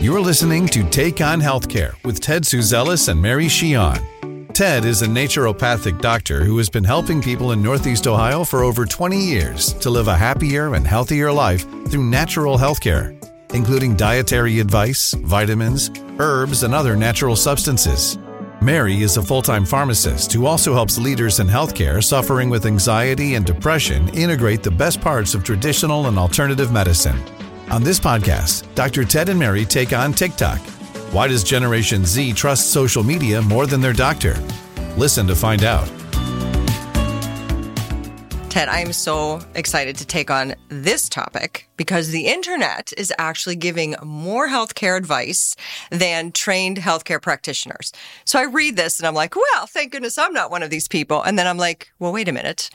You're listening to Take on Healthcare with Ted Suzelis and Mary Sheehan. Ted is a naturopathic doctor who has been helping people in Northeast Ohio for over 20 years to live a happier and healthier life through natural healthcare, including dietary advice, vitamins, herbs, and other natural substances. Mary is a full time pharmacist who also helps leaders in healthcare suffering with anxiety and depression integrate the best parts of traditional and alternative medicine. On this podcast, Dr. Ted and Mary take on TikTok. Why does Generation Z trust social media more than their doctor? Listen to find out. Ted, I am so excited to take on this topic because the internet is actually giving more healthcare advice than trained healthcare practitioners. So I read this and I'm like, well, thank goodness I'm not one of these people. And then I'm like, well, wait a minute.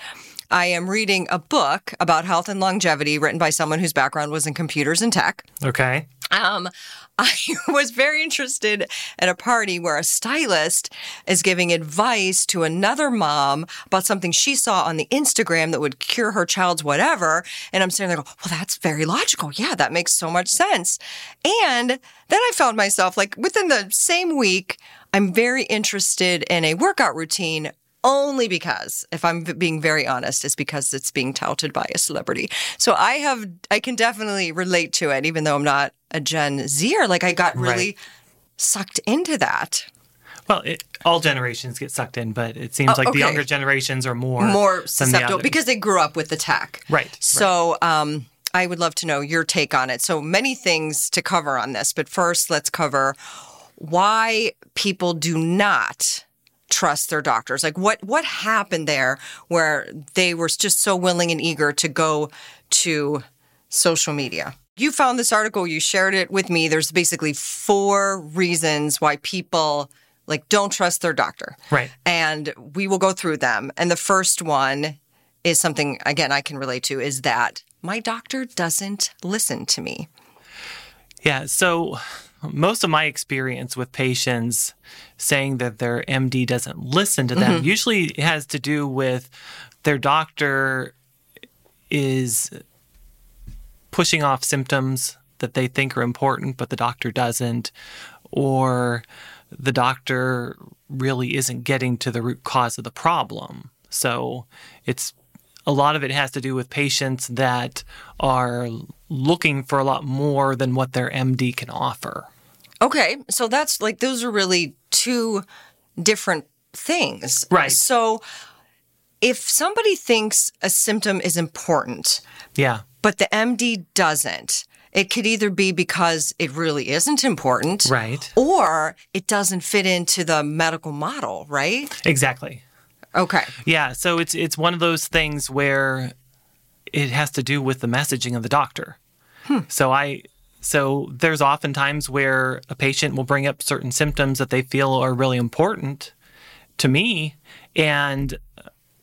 I am reading a book about health and longevity written by someone whose background was in computers and tech. Okay. Um, I was very interested at a party where a stylist is giving advice to another mom about something she saw on the Instagram that would cure her child's whatever. And I'm sitting there going, well, that's very logical. Yeah, that makes so much sense. And then I found myself like within the same week, I'm very interested in a workout routine only because, if I'm being very honest, it's because it's being touted by a celebrity. So I have, I can definitely relate to it, even though I'm not a Gen Zer. Like I got really right. sucked into that. Well, it, all generations get sucked in, but it seems oh, like okay. the younger generations are more more susceptible because they grew up with the tech. Right. So, right. Um, I would love to know your take on it. So many things to cover on this, but first, let's cover why people do not trust their doctors? Like what what happened there where they were just so willing and eager to go to social media? You found this article, you shared it with me. There's basically four reasons why people like don't trust their doctor. Right. And we will go through them. And the first one is something again I can relate to is that my doctor doesn't listen to me. Yeah, so most of my experience with patients saying that their MD doesn't listen to them mm-hmm. usually has to do with their doctor is pushing off symptoms that they think are important, but the doctor doesn't, or the doctor really isn't getting to the root cause of the problem. So it's a lot of it has to do with patients that are looking for a lot more than what their MD can offer. Okay. So that's like, those are really two different things. Right. So if somebody thinks a symptom is important, yeah, but the MD doesn't, it could either be because it really isn't important, right, or it doesn't fit into the medical model, right? Exactly. Okay. Yeah, so it's it's one of those things where it has to do with the messaging of the doctor. Hmm. So I so there's often times where a patient will bring up certain symptoms that they feel are really important to me, and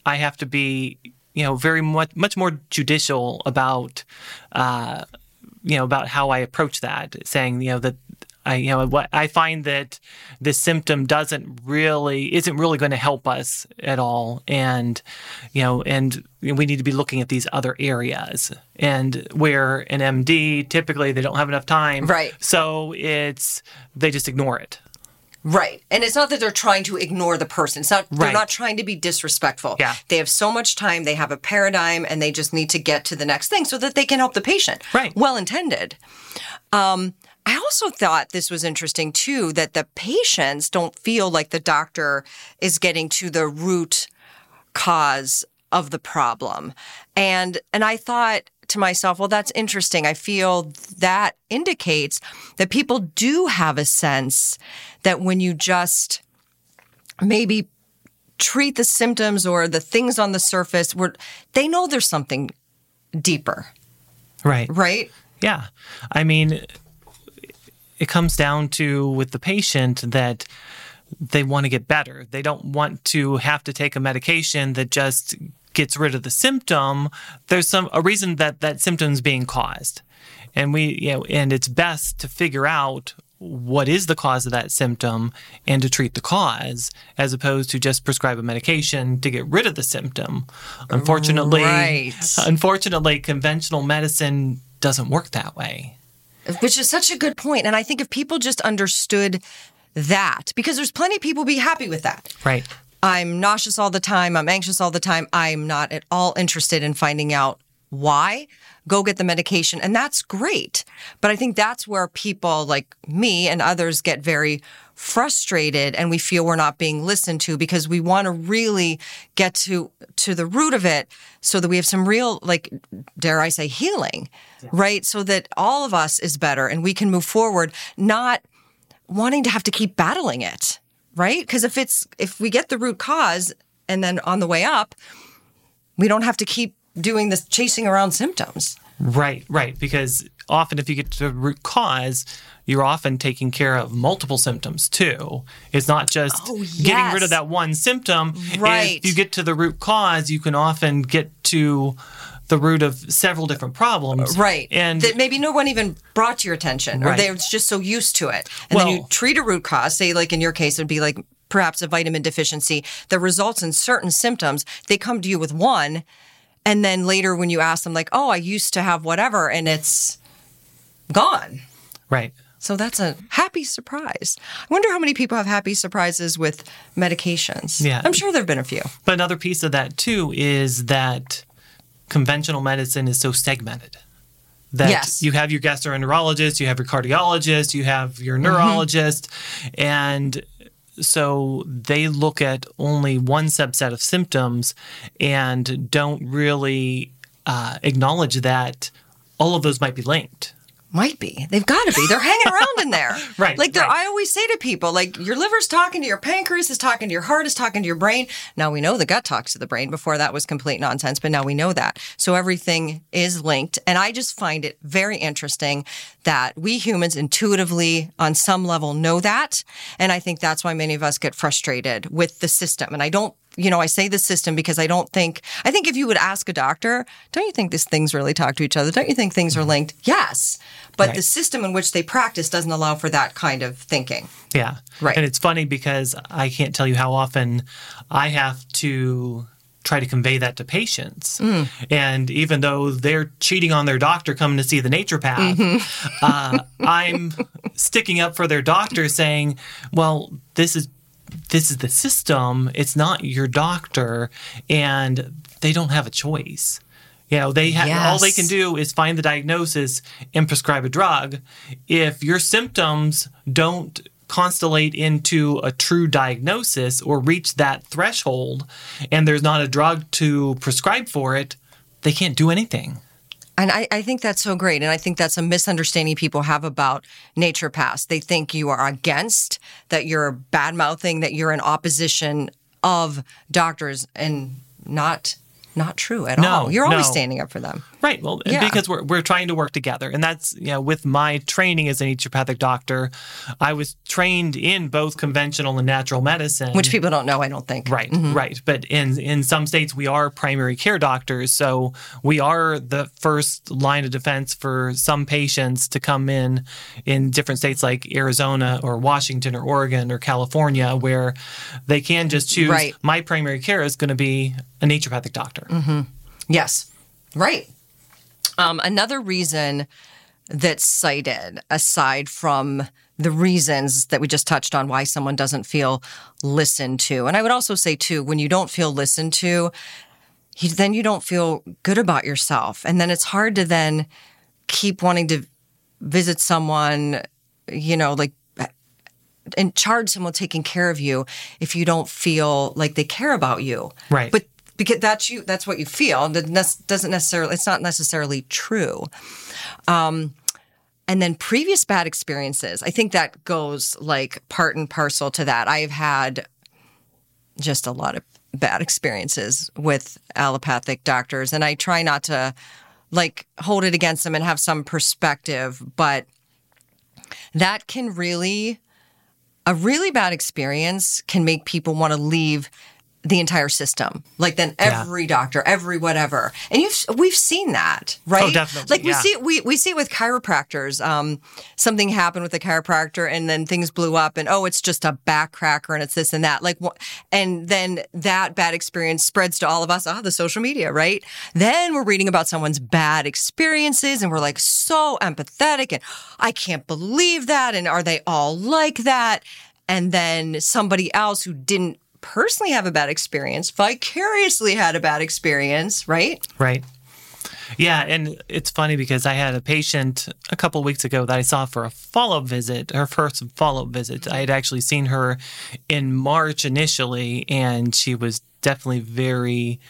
I have to be, you know, very much much more judicial about, uh, you know, about how I approach that, saying, you know, that I you know what I find that this symptom doesn't really isn't really going to help us at all, and you know, and we need to be looking at these other areas, and where an MD typically they don't have enough time, right? So it's they just ignore it. Right. And it's not that they're trying to ignore the person. It's not they're not trying to be disrespectful. Yeah. They have so much time, they have a paradigm and they just need to get to the next thing so that they can help the patient. Right. Well intended. Um, I also thought this was interesting too that the patients don't feel like the doctor is getting to the root cause of the problem. And and I thought to myself, well that's interesting. I feel that indicates that people do have a sense that when you just maybe treat the symptoms or the things on the surface where they know there's something deeper. Right. Right? Yeah. I mean, it comes down to with the patient that they want to get better. They don't want to have to take a medication that just gets rid of the symptom. There's some a reason that that symptom's being caused. And we, you know, and it's best to figure out what is the cause of that symptom and to treat the cause as opposed to just prescribe a medication to get rid of the symptom. Unfortunately, right. unfortunately conventional medicine doesn't work that way. Which is such a good point. And I think if people just understood that, because there's plenty of people be happy with that. Right. I'm nauseous all the time. I'm anxious all the time. I'm not at all interested in finding out why. Go get the medication. And that's great. But I think that's where people like me and others get very frustrated and we feel we're not being listened to because we want to really get to to the root of it so that we have some real like dare I say healing, yeah. right? So that all of us is better and we can move forward, not wanting to have to keep battling it, right? Because if it's if we get the root cause and then on the way up, we don't have to keep doing this chasing around symptoms. Right, right. Because often, if you get to the root cause, you're often taking care of multiple symptoms too. It's not just oh, yes. getting rid of that one symptom. Right. If you get to the root cause, you can often get to the root of several different problems. Uh, right. And that maybe no one even brought to your attention or right. they're just so used to it. And well, then you treat a root cause, say like in your case, it would be like perhaps a vitamin deficiency that results in certain symptoms. They come to you with one. And then later when you ask them like, oh, I used to have whatever and it's gone. Right. So that's a happy surprise. I wonder how many people have happy surprises with medications. Yeah. I'm sure there have been a few. But another piece of that too is that conventional medicine is so segmented. That yes. you have your gastroenterologist, you have your cardiologist, you have your mm-hmm. neurologist, mm-hmm. and so they look at only one subset of symptoms and don't really uh, acknowledge that all of those might be linked. Might be. They've got to be. They're hanging around in there. right. Like right. I always say to people, like your liver's talking to your pancreas, is talking to your heart, is talking to your brain. Now we know the gut talks to the brain. Before that was complete nonsense, but now we know that. So everything is linked. And I just find it very interesting that we humans intuitively, on some level, know that. And I think that's why many of us get frustrated with the system. And I don't you know, I say the system because I don't think, I think if you would ask a doctor, don't you think these things really talk to each other? Don't you think things are linked? Yes. But right. the system in which they practice doesn't allow for that kind of thinking. Yeah. Right. And it's funny because I can't tell you how often I have to try to convey that to patients. Mm. And even though they're cheating on their doctor coming to see the naturopath, mm-hmm. uh, I'm sticking up for their doctor saying, well, this is this is the system. It's not your doctor, and they don't have a choice. You know, they have yes. all they can do is find the diagnosis and prescribe a drug. If your symptoms don't constellate into a true diagnosis or reach that threshold and there's not a drug to prescribe for it, they can't do anything. And I, I, think that's so great. And I think that's a misunderstanding people have about naturopaths. They think you are against, that you're bad mouthing, that you're in opposition of doctors and not not true at no, all. You're always no. standing up for them. Right. Well, yeah. because we're, we're trying to work together. And that's, you know, with my training as an naturopathic doctor, I was trained in both conventional and natural medicine. Which people don't know, I don't think. Right, mm-hmm. right. But in, in some states, we are primary care doctors. So we are the first line of defense for some patients to come in in different states like Arizona or Washington or Oregon or California, where they can just choose right. my primary care is going to be a naturopathic doctor. Mm-hmm. Yes, right. Um, another reason that's cited, aside from the reasons that we just touched on why someone doesn't feel listened to, and I would also say too, when you don't feel listened to, you, then you don't feel good about yourself, and then it's hard to then keep wanting to visit someone, you know, like and charge someone taking care of you if you don't feel like they care about you. Right. But because that's you that's what you feel. That doesn't necessarily it's not necessarily true. Um, and then previous bad experiences i think that goes like part and parcel to that. I've had just a lot of bad experiences with allopathic doctors and i try not to like hold it against them and have some perspective but that can really a really bad experience can make people want to leave the entire system. Like then every doctor, every whatever. And you've we've seen that, right? Oh, definitely, Like we yeah. see we we see it with chiropractors. Um something happened with a chiropractor and then things blew up and oh it's just a back cracker and it's this and that. Like and then that bad experience spreads to all of us. Ah, the social media, right? Then we're reading about someone's bad experiences and we're like so empathetic and I can't believe that and are they all like that? And then somebody else who didn't personally have a bad experience vicariously had a bad experience, right? Right. Yeah, and it's funny because I had a patient a couple weeks ago that I saw for a follow up visit, her first follow up visit. I had actually seen her in March initially, and she was definitely very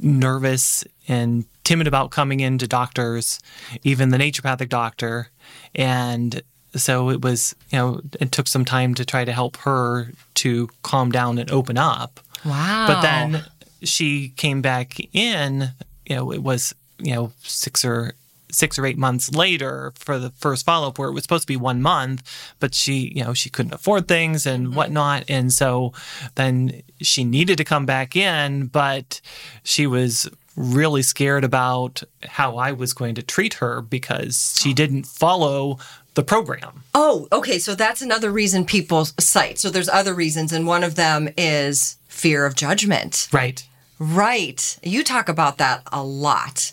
nervous and timid about coming into doctors, even the naturopathic doctor. And so it was, you know, it took some time to try to help her to calm down and open up. Wow. But then she came back in, you know, it was, you know, six or six or eight months later for the first follow up where it was supposed to be one month, but she, you know, she couldn't afford things and mm-hmm. whatnot. And so then she needed to come back in, but she was really scared about how I was going to treat her because she oh. didn't follow the program. Oh, okay. So that's another reason people cite. So there's other reasons, and one of them is fear of judgment. Right. Right. You talk about that a lot.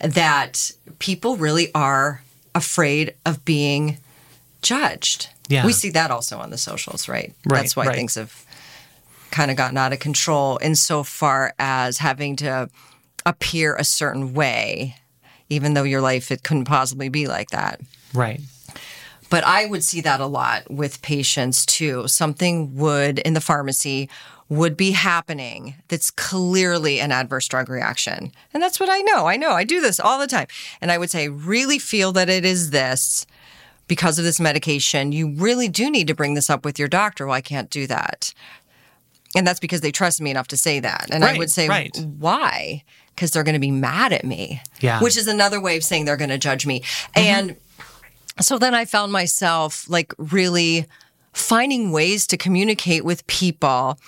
That people really are afraid of being judged. Yeah. We see that also on the socials, right? Right, That's why right. things have kind of gotten out of control insofar as having to appear a certain way, even though your life it couldn't possibly be like that. Right. But I would see that a lot with patients too. Something would in the pharmacy would be happening that's clearly an adverse drug reaction. And that's what I know. I know. I do this all the time. And I would say, really feel that it is this because of this medication. You really do need to bring this up with your doctor. Well, I can't do that. And that's because they trust me enough to say that. And I would say, right. why? Because they're going to be mad at me. Yeah. Which is another way of saying they're going to judge me. Mm-hmm. And so then I found myself like really finding ways to communicate with people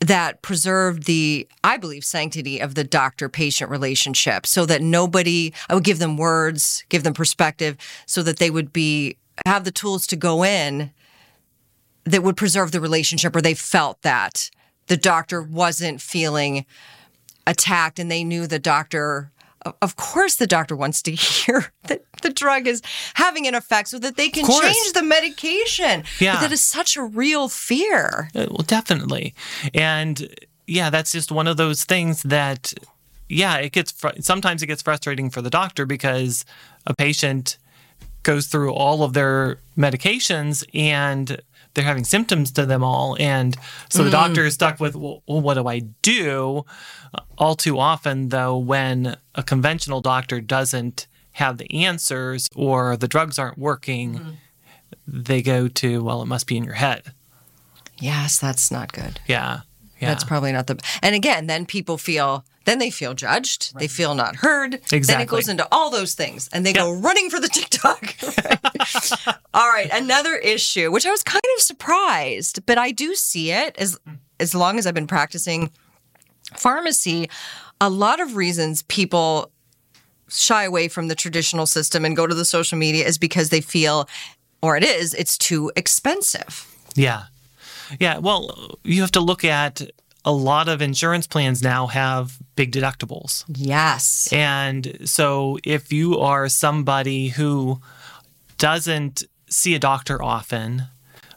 that preserved the, I believe, sanctity of the doctor patient relationship so that nobody, I would give them words, give them perspective so that they would be, have the tools to go in that would preserve the relationship or they felt that the doctor wasn't feeling attacked and they knew the doctor of- course the doctor wants to hear that the drug is having an effect so that they can change the medication Yeah. but that is such a real fear Uh, Well, definitely. And yeah, that's just one of those things that, yeah, it gets, fr- sometimes it gets frustrating for the doctor because a patient goes through all of their medications and they're having symptoms to them all. And so the mm. doctor is stuck with, well, what do I do? All too often, though, when a conventional doctor doesn't have the answers or the drugs aren't working, mm-hmm. they go to, well, it must be in your head. yes that's not good Yeah. Yeah. that's probably not the and again then people feel then they feel judged they feel not heard Exactly. then it goes into all those things and they go running for the tiktok Right. all right another issue which i was kind of surprised but i do see it as as long as i've been practicing pharmacy a lot of reasons people shy away from the traditional system and go to the social media is because they feel or it is it's too expensive Yeah. Yeah. Well, you have to look at a lot of insurance plans now have big deductibles. yes And so if you are somebody who doesn't see a doctor often,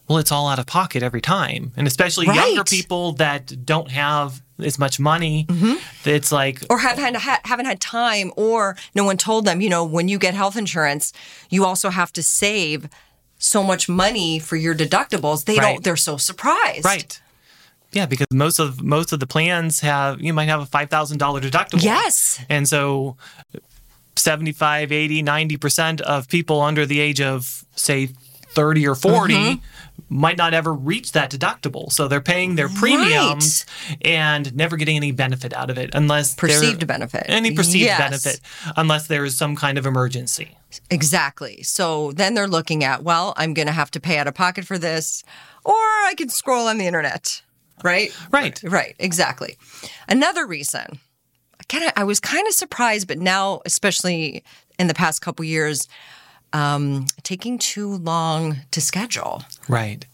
well, it's all out of pocket every time. And especially younger people that don't have as much money, mm-hmm. it's like, or have had, ha- haven't had time or no one told them you know when you get health insurance you also have to save so much money for your deductibles they Right. don't they're so surprised right. Yeah, because most of most of the plans have you might have a five thousand dollar deductible. yes And so 75, 80, 90% of people under the age of, say, 30 or 40 Mm-hmm. Might not ever reach that deductible. So they're paying their premiums and never getting any benefit out of it unless Perceived benefit. Any perceived Yes. benefit unless there is some kind of emergency. exactly so then they're looking at well i'm going to have to pay out of pocket for this or i can scroll on the internet right? Right. Right, exactly. Another reason, of, I was kind of surprised, but now, especially in the past couple years, um, taking too long to schedule. Right.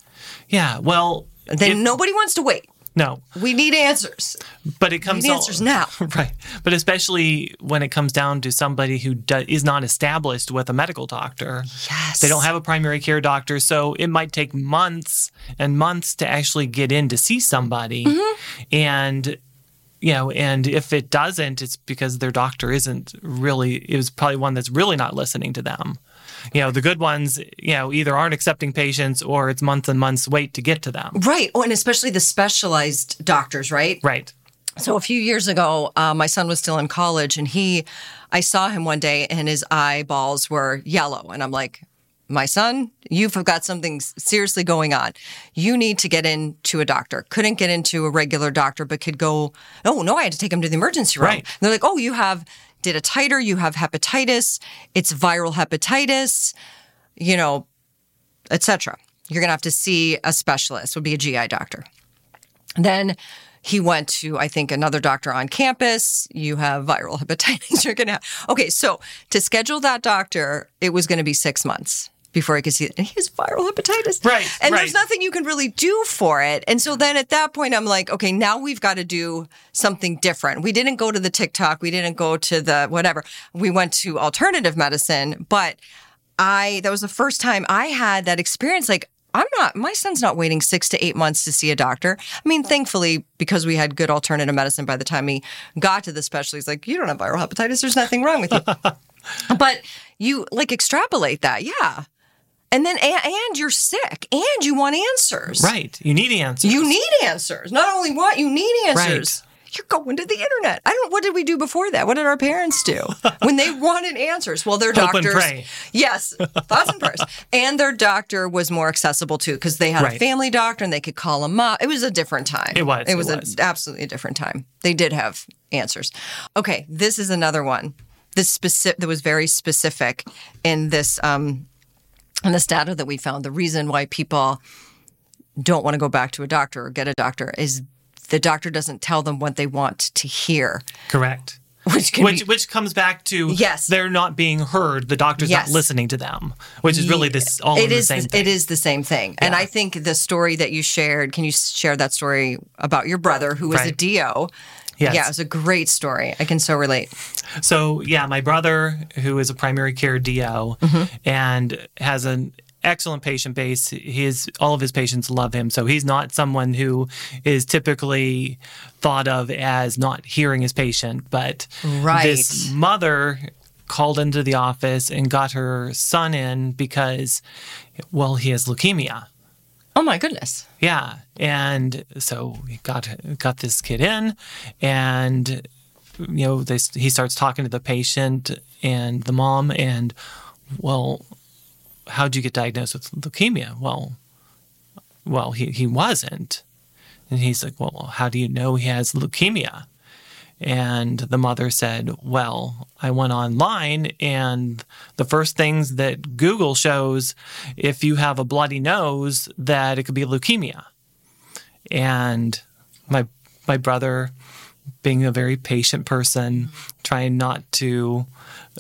Yeah. Well, Then nobody wants to wait. no, We need answers. but it comes need all- answers now. right? But especially when it comes down to somebody who do, is not established with a medical doctor, Yes. they don't have a primary care doctor, so it might take months and months to actually get in to see somebody, Mm-hmm. and you know, and if it doesn't, it's because their doctor isn't really. It was probably one that's really not listening to them. You know, the good ones, you know, either aren't accepting patients or it's months and months wait to get to them. Right. Oh, and especially the specialized doctors, right? Right. So a few years ago, uh, my son was still in college, and he, I saw him one day, and his eyeballs were yellow, and I'm like, my son, you've got something seriously going on. You need to get into a doctor. Couldn't get into a regular doctor, but could go. Oh no, I had to take him to the emergency room. Right. And they're like, oh, you have did a titer, you have hepatitis, it's viral hepatitis, you know, etc. You're gonna have to see a specialist. Would be a GI doctor. Then he went to, I think, another doctor on campus. You have viral hepatitis. You're going to have. Okay, so to schedule that doctor, it was going to be six months before he could see it. And he has viral hepatitis. Right, And there's nothing you can really do for it. And so then at that point, I'm like, okay, now we've got to do something different. We didn't go to the TikTok. We didn't go to the whatever. We went to alternative medicine. But I, that was the first time I had that experience. Like, I'm not, my son's not waiting six to eight months to see a doctor. I mean, thankfully, because we had good alternative medicine by the time he got to the specialist, he's like, you don't have viral hepatitis. There's nothing wrong with you. but you like extrapolate that. Yeah. And then, and, and you're sick and you want answers. Right. You need answers. You need answers. Not only want, you need answers. You're going to the internet. I don't. What did we do before that? What did our parents do when they wanted answers? Well, their Hope doctors. pray. Yes, thoughts and prayers. And their doctor was more accessible too because they had a family doctor and they could call them up. It was a different time. It was, It it was, was. a absolutely a different time. They did have answers. Okay, this is another one. This specific that was very specific in this um, in this data that we found. The reason why people don't want to go back to a doctor or get a doctor is the doctor doesn't tell them what they want to hear, Correct. which can Which be, which comes back to Yes. they're not being heard. The doctor's Yes. not listening to them, which is really this all it in the is same thing. it is the same thing. And I think the story that you shared, can you share that story about your brother who was a Right. DO? Yes. Yeah, it was a great story. I can so relate. So yeah, my brother, who is a primary care DO Mm-hmm. and has an excellent patient base, his all of his patients love him. So he's not someone who is typically thought of as not hearing his patient, but Right. this mother called into the office and got her son in because well, he has leukemia. Oh my goodness. Yeah, and so he got got this kid in, and you know they, he starts talking to the patient and the mom, and well, how'd you get diagnosed with leukemia? Well, well, he he wasn't, and he's like, well, how do you know he has leukemia? And the mother said, Well, I went online, and the first things that Google shows if you have a bloody nose, that it could be leukemia. And my my brother, being a very patient person, trying not to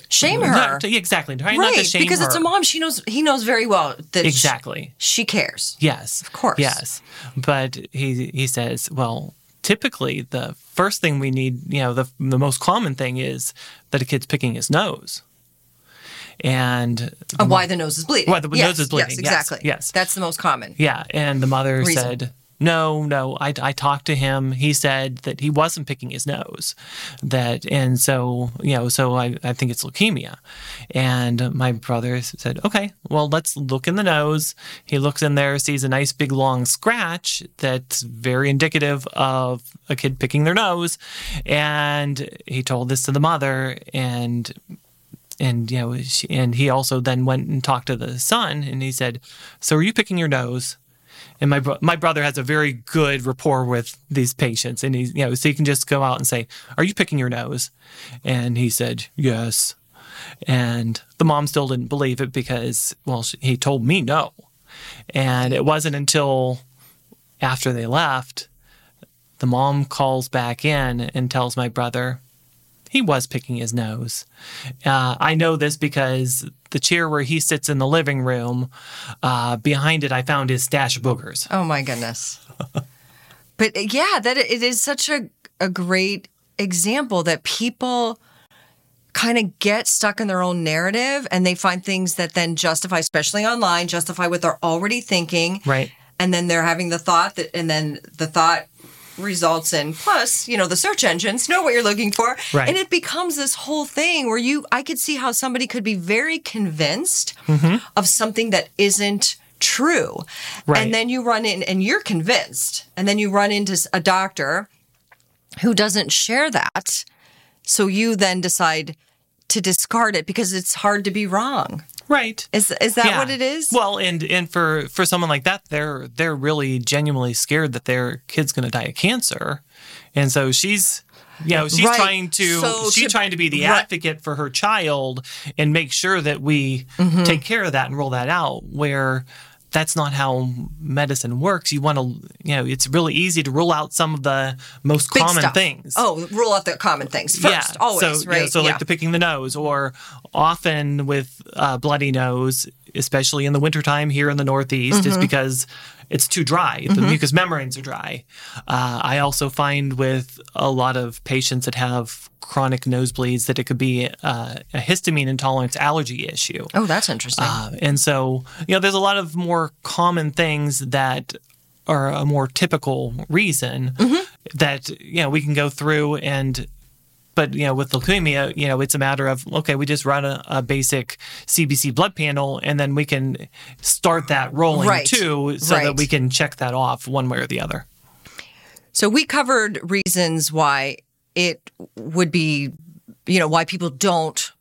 Shame her. not to- exactly, trying not to right. shame Because it's a mom. She knows he knows very well that Exactly. she cares. Yes. Of course. Yes. But he he says, well, typically the first thing we need, you know, the the most common thing is that a kid's picking his nose. And why the nose is bleeding. Why the nose is bleeding, Yes, yes, exactly. yes. That's the most common. yeah, and the mother Reason. said, no, no, I, I talked to him. He said that he wasn't picking his nose. That, and so, you know, so I, I think it's leukemia. And my brother said, okay, well, let's look in the nose. He looks in there, sees a nice big long scratch that's very indicative of a kid picking their nose. And he told this to the mother, and and you know, and he also then went and talked to the son, and he said, "So are you picking your nose?" And my bro- my brother has a very good rapport with these patients, and he's you know, so he can just go out and say, "Are you picking your nose?" And he said, "Yes." And the mom still didn't believe it because, well, she, he told me no, and it wasn't until after they left the mom calls back in and tells my brother he was picking his nose. Uh, I know this because the chair where he sits in the living room, uh, behind it, I found his stash of boogers. Oh my goodness. but yeah, that it is such a, a great example that people kind of get stuck in their own narrative and they find things that then justify, especially online, justify what they're already thinking. Right. And then they're having the thought that, and then the thought results in. Plus you know the search engines know what you're looking for. Right. and it becomes this whole thing where you i could see how somebody could be very convinced mm-hmm. of something that isn't true. Right. and then you run in and you're convinced. And then you run into a doctor who doesn't share that. So you then decide to discard it because it's hard to be wrong Right. is is that Yeah. what it is Well, and and for for someone like that, they're they're really genuinely scared that their kid's going to die of cancer, and so she's. You know, she's Right. trying to So she's to- trying to be the right. advocate for her child and make sure that we Mm-hmm. take care of that and roll that out. Where that's not how medicine works. You want to, you know, it's really easy to rule out some of the most Big common stuff. things. oh rule out the common things first always so, right Yeah, so Yeah. like the picking the nose, or often with uh, bloody nose, especially in the wintertime here in the Northeast, Mm-hmm. is because it's too dry. The mucous membranes are dry. Uh, I also find with a lot of patients that have chronic nosebleeds that it could be uh, a histamine intolerance allergy issue. oh that's interesting Uh, and so, you know, there's a lot of more common things that are a more typical reason Mm-hmm. that, you know, we can go through and, but, you know, with leukemia, you know, it's a matter of, okay, we just run a, a basic CBC blood panel and then we can start that rolling Right. too so Right. that we can check that off one way or the other. So we covered reasons why it would be, you know, why people don't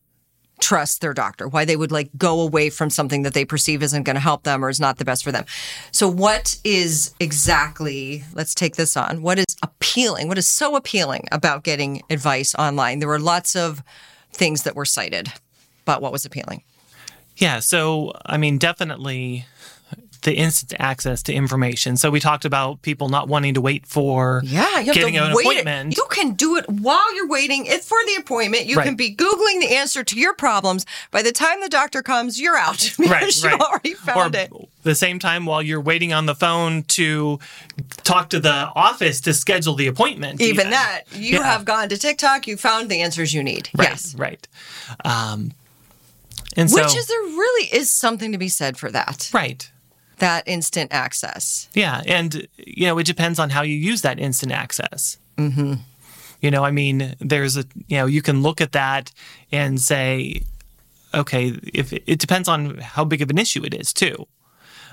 trust their doctor, why they would like go away from something that they perceive isn't going to help them or is not the best for them. So what is exactly, let's take this on. What is appealing? What is so appealing about getting advice online? There were lots of things that were cited, but what was appealing? Yeah. So, I mean, definitely the instant access to information. So we talked about people not wanting to wait for Yeah, you getting an appointment. You can do it while you're waiting it for the appointment. You Right. can be googling the answer to your problems. By the time the doctor comes, you're out because right, you right. already found or it. the same time while you're waiting on the phone to talk to the office to schedule the appointment. Even that, you Yeah. have gone to TikTok. You found the answers you need. Right, Yes, right. Um, and so, which is there really is something to be said for that. right. That instant access. Yeah, and you know it depends on how you use that instant access. Mm-hmm. You know, I mean, there's a you know you can look at that and say, okay, if it depends on how big of an issue it is too.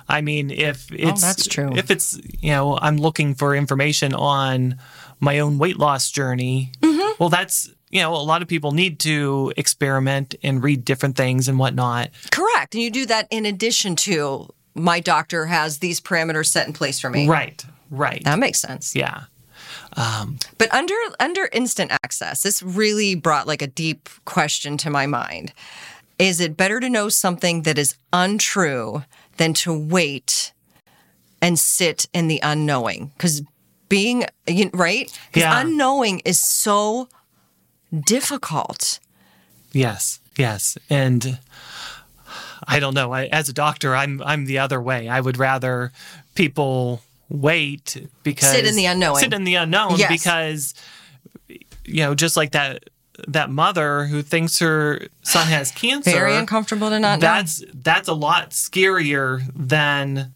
I mean, if it's Oh, that's true. If it's you know I'm looking for information on my own weight loss journey, Mm-hmm. well, that's you know a lot of people need to experiment and read different things and whatnot. Correct. And you do that in addition to my doctor has these parameters set in place for me. Right, right. That makes sense. yeah. Um, but under under instant access, this really brought like a deep question to my mind. Is it better to know something that is untrue than to wait and sit in the unknowing? Because being you- right, because Yeah. unknowing is so difficult. Yes, yes, and I don't know. I, as a doctor, I'm I'm the other way. I would rather people wait because Sit in the unknown. Sit in the unknown Yes. because you know, just like that that mother who thinks her son has cancer. Very uncomfortable to not know. That's that's a lot scarier than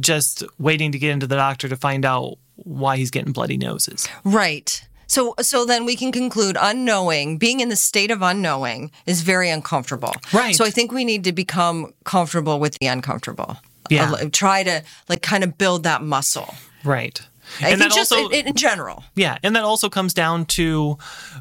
just waiting to get into the doctor to find out why he's getting bloody noses. Right. So so then we can conclude unknowing, being in the state of unknowing is very uncomfortable. Right. So I think we need to become comfortable with the uncomfortable. Yeah. Uh, try to like kind of build that muscle. Right. I and think that just also in, in general. Yeah, and that also comes down to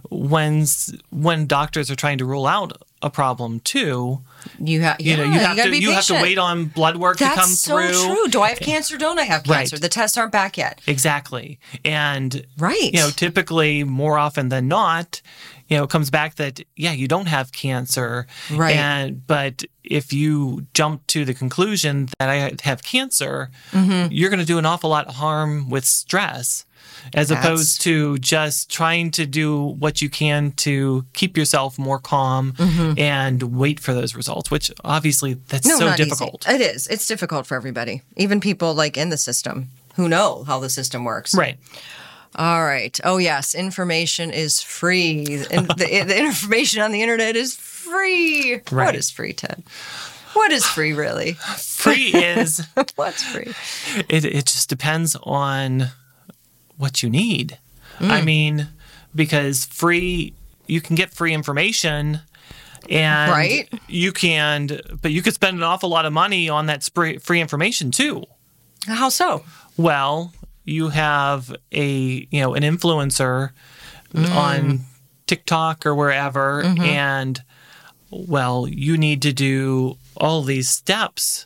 when when doctors are trying to rule out a problem too. You have You know, you have to you have to wait on blood work That's to come so through. true. Do I have cancer? Don't I have Right. cancer? The tests aren't back yet. Exactly, and Right. you know, typically more often than not, you know, it comes back that yeah, you don't have cancer, Right. And but if you jump to the conclusion that I have cancer, Mm-hmm. you're going to do an awful lot of harm with stress, as That's- opposed to just trying to do what you can to keep yourself more calm and wait for those results. Which obviously that's Mm-hmm. No, so not easy. difficult, It is. It's difficult for everybody, even people like in the system who know how the system works. right? All right. Oh yes, information is free. And the, the information on the internet is free. What Right. is free, Ted? What is free, really? Free is What's free? it, it just depends on what you need. Mm. I mean, because free, you can get free information and Right. you can, but you could spend an awful lot of money on that free information too. How so? Well, you have a, you know, an influencer Mm. on TikTok or wherever Mm-hmm. and well, you need to do all these steps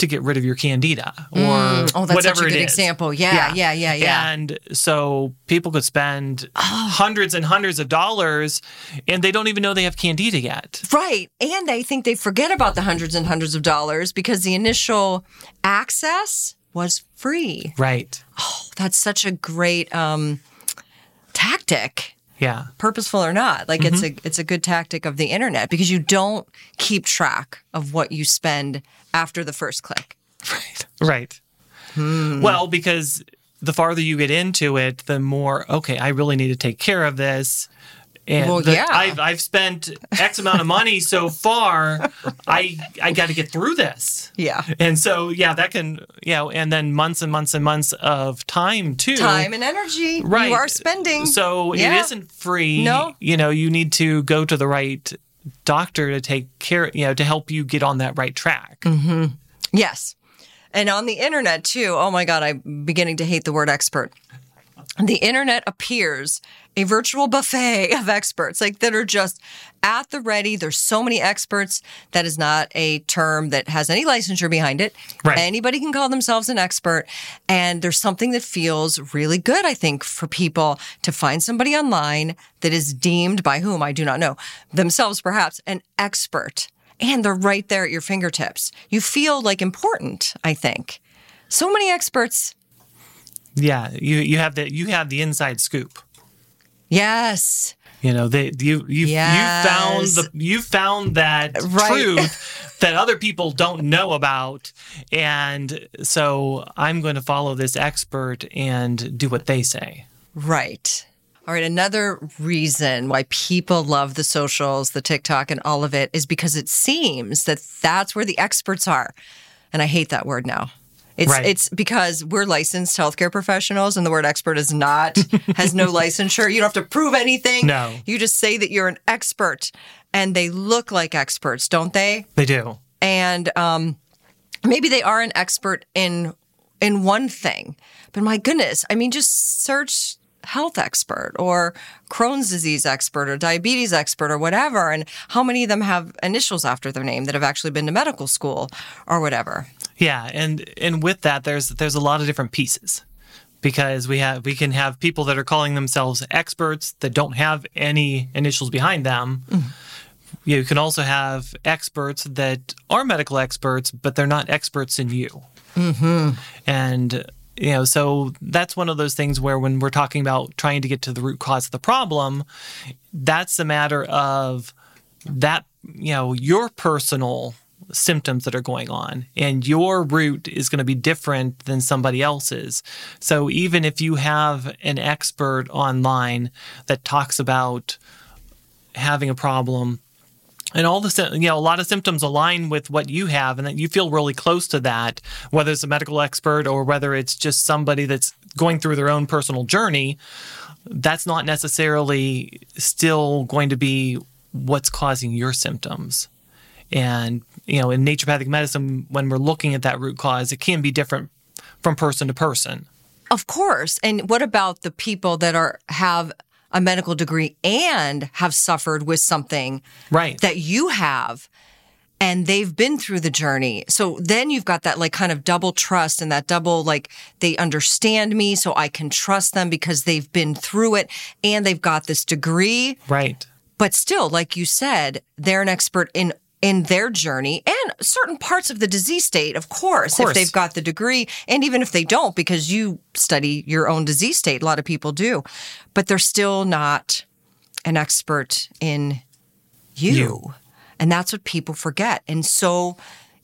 to get rid of your candida or Oh, that's whatever such a good is. example. Yeah, yeah, yeah, yeah. And so people could spend hundreds and hundreds of dollars and they don't even know they have candida yet. Right. And I think they forget about the hundreds and hundreds of dollars because the initial access was free. Right. Oh, that's such a great um, tactic. Yeah. purposeful or not like it's a it's a good tactic of the internet because you don't keep track of what you spend after the first click Right. Right. Hmm. Well, because the farther you get into it, the more, okay, I really need to take care of this. And Well, the- yeah. I've, I've spent X amount of money so far. I I got to get through this. yeah And so, yeah, that can, you know, and then months and months and months of time too. time and energy right. you are spending So it Yeah. isn't free. No. You know, you need to go to the right doctor to take care, you know, to help you get on that right track. Mm-hmm. yes and on the internet too oh my god i'm beginning to hate the word expert the internet appears a virtual buffet of experts like that are just at the ready. There's so many experts. That is not a term that has any licensure behind it. Right. anybody can call themselves an expert. And there's something that feels really good i think for people to find somebody online that is deemed by whom i do not know themselves perhaps an expert. And they're right there at your fingertips. You feel like important i think. So many experts Yeah, you you have the you have the inside scoop. yes You know, they you you Yes. you found the you found that Right. truth that other people don't know about, and so I'm going to follow this expert and do what they say. Right. All right. Another reason why people love the socials, the TikTok, and all of it is because it seems that that's where the experts are. And I hate that word now. It's Right. it's because we're licensed healthcare professionals, and the word expert is not has no licensure. You don't have to prove anything. No. you just say that you're an expert, and they look like experts, don't they? They do. and um, maybe they are an expert in in one thing. But my goodness, I mean, just search health expert or Crohn's disease expert or diabetes expert or whatever, and how many of them have initials after their name that have actually been to medical school or whatever. Yeah, and and with that, there's there's a lot of different pieces because we have we can have people that are calling themselves experts that don't have any initials behind them. You can also have experts that are medical experts, but they're not experts in you. Mm-hmm. And you know, so that's one of those things where when we're talking about trying to get to the root cause of the problem, that's a matter of that you know your personal symptoms that are going on and your route is going to be different than somebody else's. So even if you have an expert online that talks about having a problem and all the you know a lot of symptoms align with what you have and that you feel really close to that whether it's a medical expert or whether it's just somebody that's going through their own personal journey that's not necessarily still going to be what's causing your symptoms. And you know in naturopathic medicine when we're looking at that root cause it can be different from person to person Of course. And what about the people that are have a medical degree and have suffered with something right that you have and they've been through the journey. So then you've got that like kind of double trust and that double like they understand me so I can trust them because they've been through it and they've got this degree. Right. But still, like you said, they're an expert in in their journey and certain parts of the disease state, of course, Of course. if they've got the degree, and even if they don't, because you study your own disease state, a lot of people do, but they're still not an expert in you. You. And that's what people forget. And so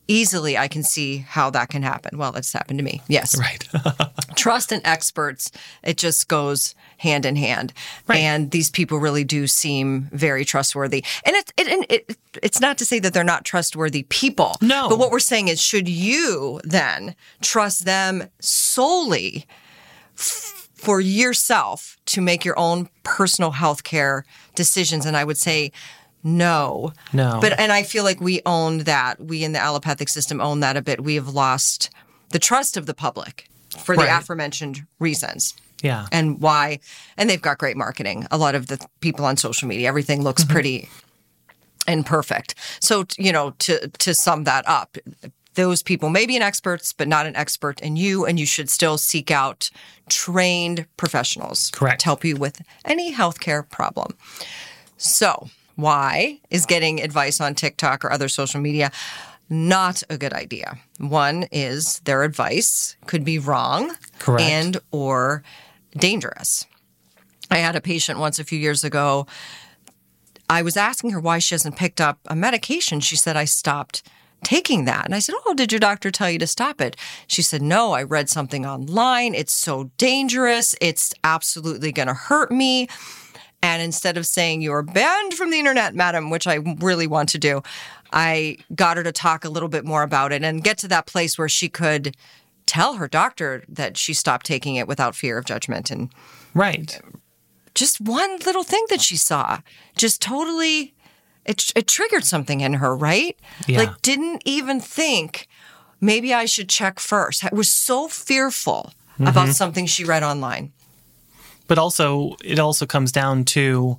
easily I can see how that can happen. Well, it's happened to me. Yes Right. trust in experts it just goes hand in hand Right. and these people really do seem very trustworthy and it, it, and it it's not to say that they're not trustworthy people No. but what we're saying is should you then trust them solely f- for yourself to make your own personal health care decisions and i would say no. No. but and i feel like we own that. We in the allopathic system own that a bit. We have lost the trust of the public for the aforementioned reasons. Yeah. and why? And they've got great marketing. A lot of the people on social media everything looks mm-hmm. pretty and perfect. So you know to to sum that up those people may be an experts but not an expert in you and you should still seek out trained professionals Correct. to help you with any healthcare problem. So why is getting advice on tiktok or other social media not a good idea one is their advice could be wrong Correct. and or dangerous. I had a patient once a few years ago. I was asking her why she hasn't picked up a medication. She said, I stopped taking that. And I said, Oh, did your doctor tell you to stop it? She said, No, I read something online. It's so dangerous. It's absolutely going to hurt me. And instead of saying you are banned from the internet, madam, which I really want to do, I got her to talk a little bit more about it and get to that place where she could tell her doctor that she stopped taking it without fear of judgment. And Right. just one little thing that she saw just totally it, it triggered something in her, right? Yeah. Like, didn't even think maybe I should check first. I was so fearful Mm-hmm. about something she read online. But also, it also comes down to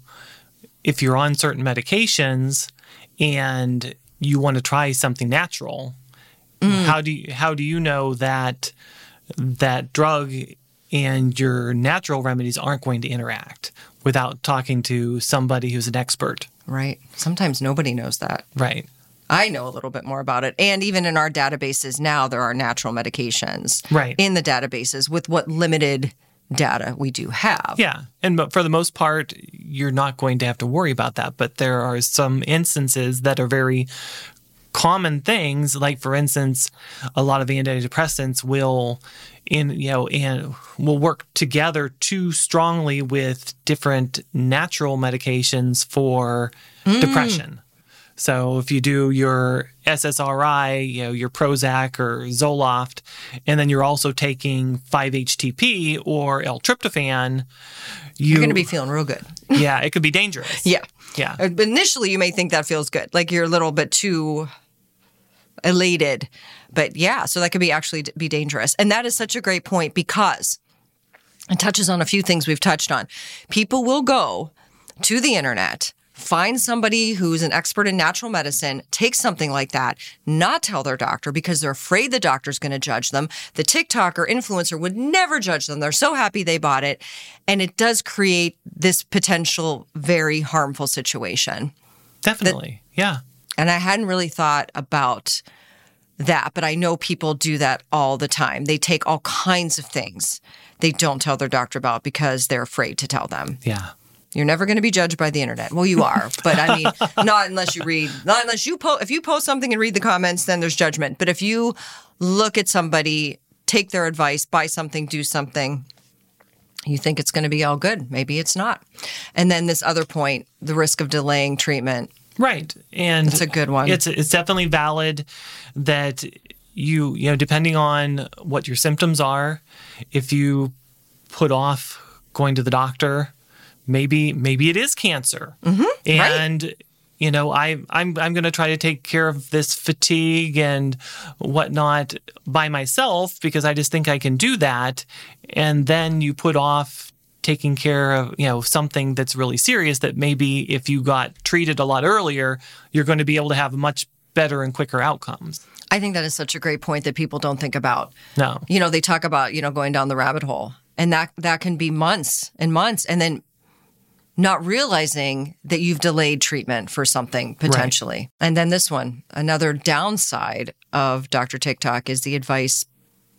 if you're on certain medications and you want to try something natural, mm. how do you, how do you know that that drug and your natural remedies aren't going to interact without talking to somebody who's an expert? Right. Sometimes nobody knows that. Right. I know a little bit more about it. And even in our databases now, there are natural medications Right. in the databases with what limited data we do have. Yeah. And but for the most part, you're not going to have to worry about that. But there are some instances that are very common things. Like for instance, a lot of antidepressants will in you know and will work together too strongly with different natural medications for mm. depression. So if you do your SSRI, you know, your Prozac or Zoloft, and then you're also taking 5-HTP or L-tryptophan, you, You're going to be feeling real good. yeah, it could be dangerous. Yeah. Yeah. Uh, But initially, you may think that feels good, like you're a little bit too elated. But yeah, so that could be actually be dangerous. And that is such a great point because it touches on a few things we've touched on. People will go to the internet, find somebody who's an expert in natural medicine, take something like that, not tell their doctor because they're afraid the doctor's going to judge them. The TikTok or influencer would never judge them. They're so happy they bought it. And it does create this potential very harmful situation. Definitely. yeah. And I hadn't really thought about that, but I know people do that all the time. They take all kinds of things they don't tell their doctor about because they're afraid to tell them. Yeah. You're never going to be judged by the internet. Well, you are, but I mean, not unless you read, not unless you post. If you post something and read the comments, then there's judgment. But if you look at somebody, take their advice, buy something, do something, you think it's going to be all good. Maybe it's not. And then this other point, the risk of delaying treatment. Right. And It's a good one. It's it's definitely valid that you you know depending on what your symptoms are, if you put off going to the doctor, maybe maybe it is cancer. Mm-hmm. And you know, I I'm I'm going to try to take care of this fatigue and whatnot by myself because I just think I can do that. And then you put off taking care of you know something that's really serious that maybe if you got treated a lot earlier, you're going to be able to have a much better and quicker outcomes. I think that is such a great point that people don't think about. No. You know, they talk about, you know, going down the rabbit hole and that that can be months and months and then not realizing that you've delayed treatment for something potentially. Right. And then this one, another downside of Dr. TikTok is the advice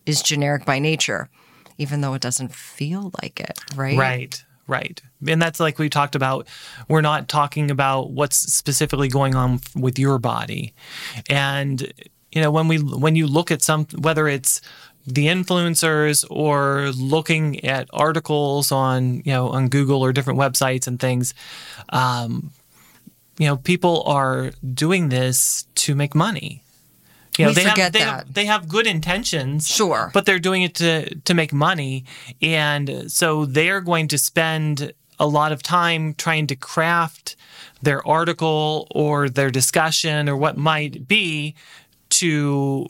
is generic by nature, even though it doesn't feel like it, right? Right. Right. And that's like we talked about. We're not talking about what's specifically going on with your body. And you know, when we when you look at some whether it's the influencers or looking at articles on you know on Google or different websites and things, um, you know, people are doing this to make money. You know, we they forget have, they that. Have, they have good intentions, sure, but they're doing it to to make money, and so they are going to spend a lot of time trying to craft their article or their discussion or what might be to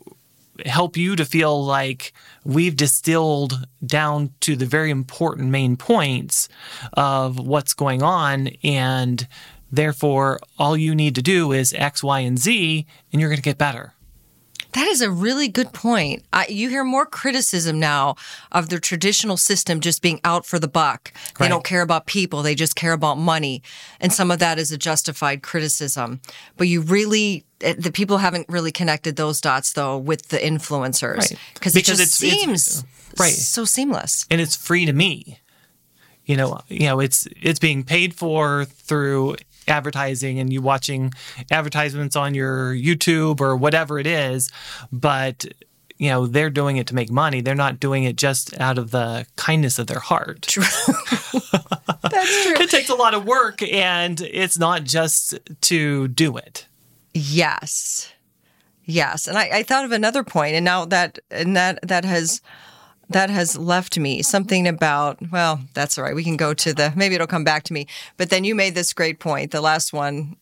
help you to feel like we've distilled down to the very important main points of what's going on and therefore all you need to do is x y and z and you're going to get better that is a really good point. I, you hear more criticism now of the traditional system just being out for the buck. They don't care about people, they just care about money. And some of that is a justified criticism. But you really, eh, the people haven't really connected those dots though with the influencers right. because it just seems it's, right. so seamless. And it's free to me you know you know it's it's being paid for through advertising and you watching advertisements on your YouTube or whatever it is, but you know they're doing it to make money. They're not doing it just out of the kindness of their heart. True. That's true. it takes a lot of work, and it's not just to do it. Yes, yes. And I, I thought of another point, and now that and that that has that has left me something about well that's all right we can go to the maybe it'll come back to me. But then you made this great point the last one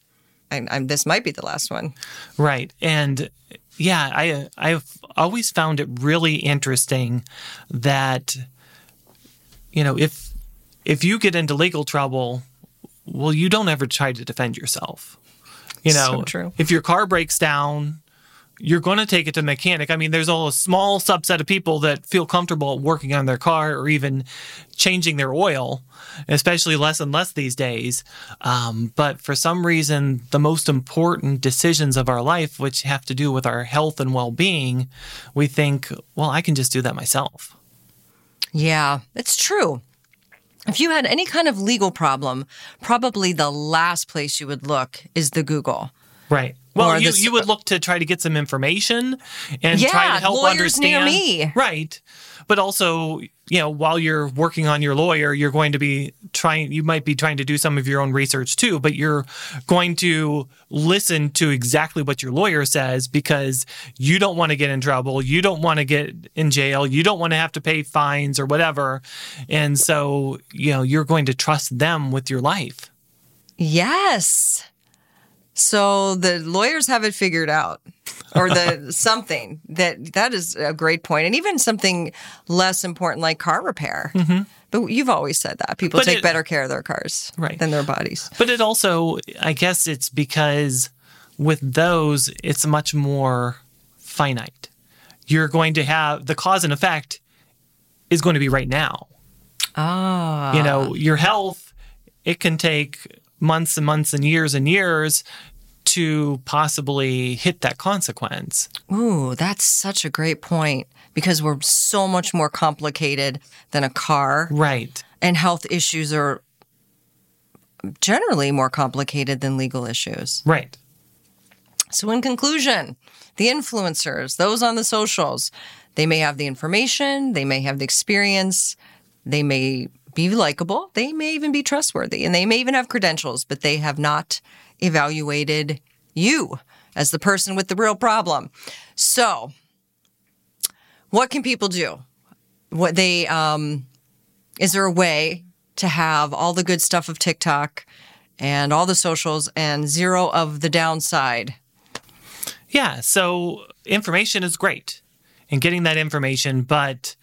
I, I'm, this might be the last one. Right. And yeah i i've always found it really interesting that you know if if you get into legal trouble well you don't ever try to defend yourself. You know so if your car breaks down you're going to take it to mechanic. I mean, there's a small subset of people that feel comfortable working on their car or even changing their oil, especially less and less these days. Um, but for some reason, the most important decisions of our life, which have to do with our health and well being, we think, well, I can just do that myself. Yeah, it's true. If you had any kind of legal problem, probably the last place you would look is the Google. Right. Well, you, you would look to try to get some information and yeah, try to help understand. Me. Right. But also, you know, while you're working on your lawyer, you're going to be trying, you might be trying to do some of your own research too, but you're going to listen to exactly what your lawyer says because you don't want to get in trouble. You don't want to get in jail. You don't want to have to pay fines or whatever. And so, you know, you're going to trust them with your life. Yes. So the lawyers have it figured out or the something that that is a great point and even something less important like car repair. Mm-hmm. But you've always said that people but take it, better care of their cars right. than their bodies. But it also I guess it's because with those it's much more finite. You're going to have the cause and effect is going to be right now. Ah. You know, your health it can take months and months and years and years to possibly hit that consequence. Ooh, that's such a great point because we're so much more complicated than a car. Right. And health issues are generally more complicated than legal issues. Right. So, in conclusion, the influencers, those on the socials, they may have the information, they may have the experience, they may be likable. They may even be trustworthy and they may even have credentials, but they have not evaluated you as the person with the real problem. So, what can people do? What they, um, is there a way to have all the good stuff of TikTok and all the socials and zero of the downside? Yeah. So, information is great and getting that information, but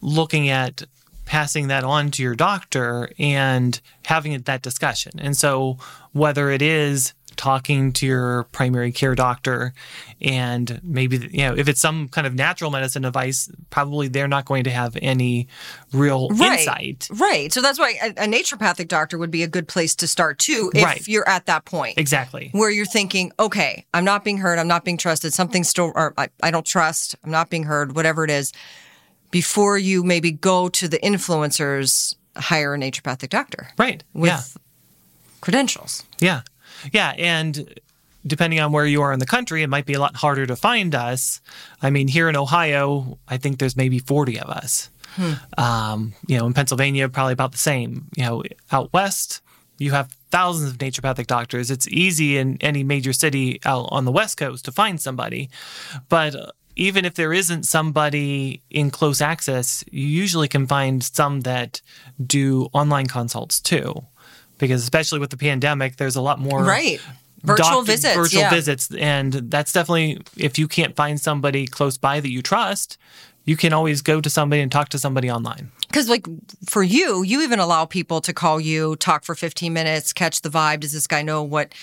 looking at passing that on to your doctor and having that discussion. And so, whether it is talking to your primary care doctor and maybe you know if it's some kind of natural medicine advice probably they're not going to have any real Right. insight Right. So that's why a, a naturopathic doctor would be a good place to start too if Right. you're at that point. exactly Where you're thinking, okay, I'm not being heard, I'm not being trusted, something's still, or I, I don't trust, I'm not being heard, whatever it is, before you maybe go to the influencers, hire a naturopathic doctor right with yeah credentials. Yeah. Yeah. And depending on where you are in the country, it might be a lot harder to find us. I mean, here in Ohio, I think there's maybe 40 of us. Um, you know, in Pennsylvania, probably about the same. You know, out west, you have thousands of naturopathic doctors. It's easy in any major city out on the west coast to find somebody. But even if there isn't somebody in close access, you usually can find some that do online consults too. Because especially with the pandemic, there's a lot more Right. Virtual doctor- visits. virtual yeah. visits, and that's definitely if you can't find somebody close by that you trust, you can always go to somebody and talk to somebody online. Because, like, for you, you even allow people to call you, talk for 15 minutes, catch the vibe. Does this guy know what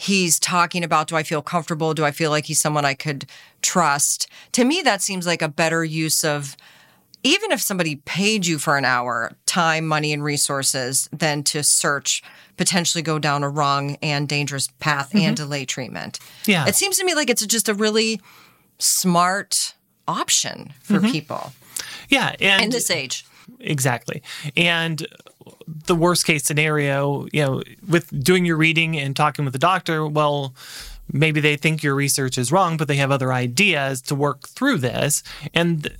he's talking about? Do I feel comfortable? Do I feel like he's someone I could trust? To me, that seems like a better use of, even if somebody paid you for an hour, time, money, and resources, than to search, potentially go down a wrong and dangerous path and mm-hmm. delay treatment. Yeah. It seems to me like it's just a really smart option for mm-hmm. people Yeah, and in this age. Exactly. And the worst case scenario, you know, with doing your reading and talking with the doctor, well, maybe they think your research is wrong, but they have other ideas to work through this. And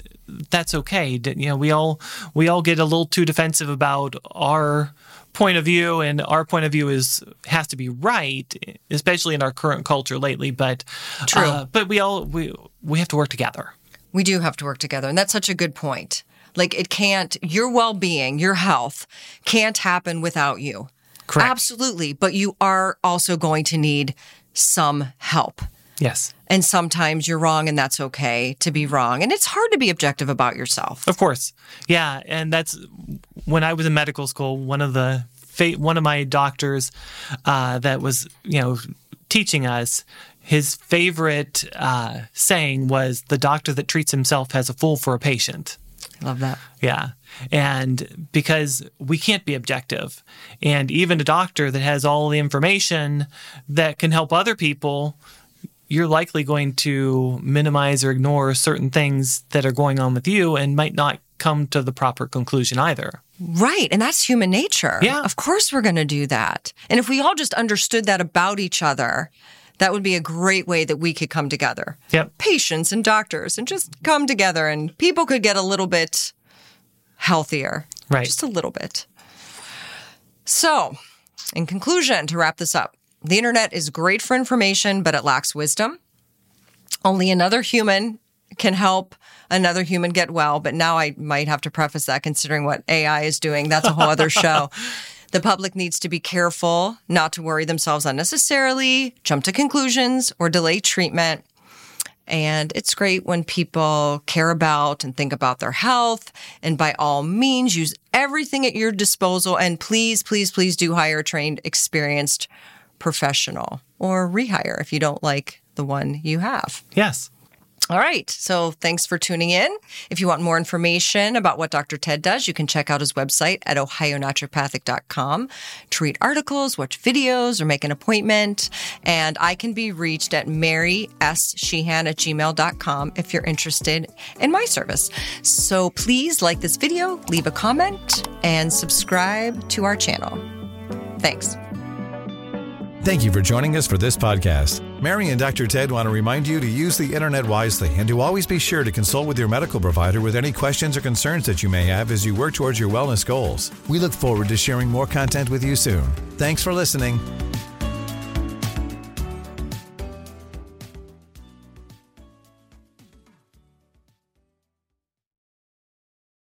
that's okay. You know, we all we all get a little too defensive about our point of view and our point of view is has to be right, especially in our current culture lately, but True. uh, but we all we we have to work together. We do have to work together. And that's such a good point. Like, it can't, your well being, your health can't happen without you. Correct. Absolutely. But you are also going to need some help. Yes. And sometimes you're wrong, and that's okay to be wrong. And it's hard to be objective about yourself. Of course, yeah, and that's when I was in medical school. One of the one of my doctors uh, that was you know teaching us. His favorite uh, saying was, "The doctor that treats himself has a fool for a patient." I love that. Yeah. And because we can't be objective. And even a doctor that has all the information that can help other people, you're likely going to minimize or ignore certain things that are going on with you and might not come to the proper conclusion either. Right. And that's human nature. Yeah. Of course, we're going to do that. And if we all just understood that about each other, that would be a great way that we could come together. Yep. Patients and doctors and just come together and people could get a little bit healthier. Right. Just a little bit. So, in conclusion, to wrap this up, the internet is great for information, but it lacks wisdom. Only another human can help another human get well. But now I might have to preface that considering what AI is doing. That's a whole other show. The public needs to be careful not to worry themselves unnecessarily, jump to conclusions, or delay treatment. And it's great when people care about and think about their health. And by all means, use everything at your disposal. And please, please, please do hire a trained, experienced professional or rehire if you don't like the one you have. Yes. All right. So thanks for tuning in. If you want more information about what Dr. Ted does, you can check out his website at ohionaturopathic.com to read articles, watch videos, or make an appointment. And I can be reached at marysheehan at gmail.com if you're interested in my service. So please like this video, leave a comment, and subscribe to our channel. Thanks. Thank you for joining us for this podcast. Mary and Dr. Ted want to remind you to use the internet wisely and to always be sure to consult with your medical provider with any questions or concerns that you may have as you work towards your wellness goals. We look forward to sharing more content with you soon. Thanks for listening.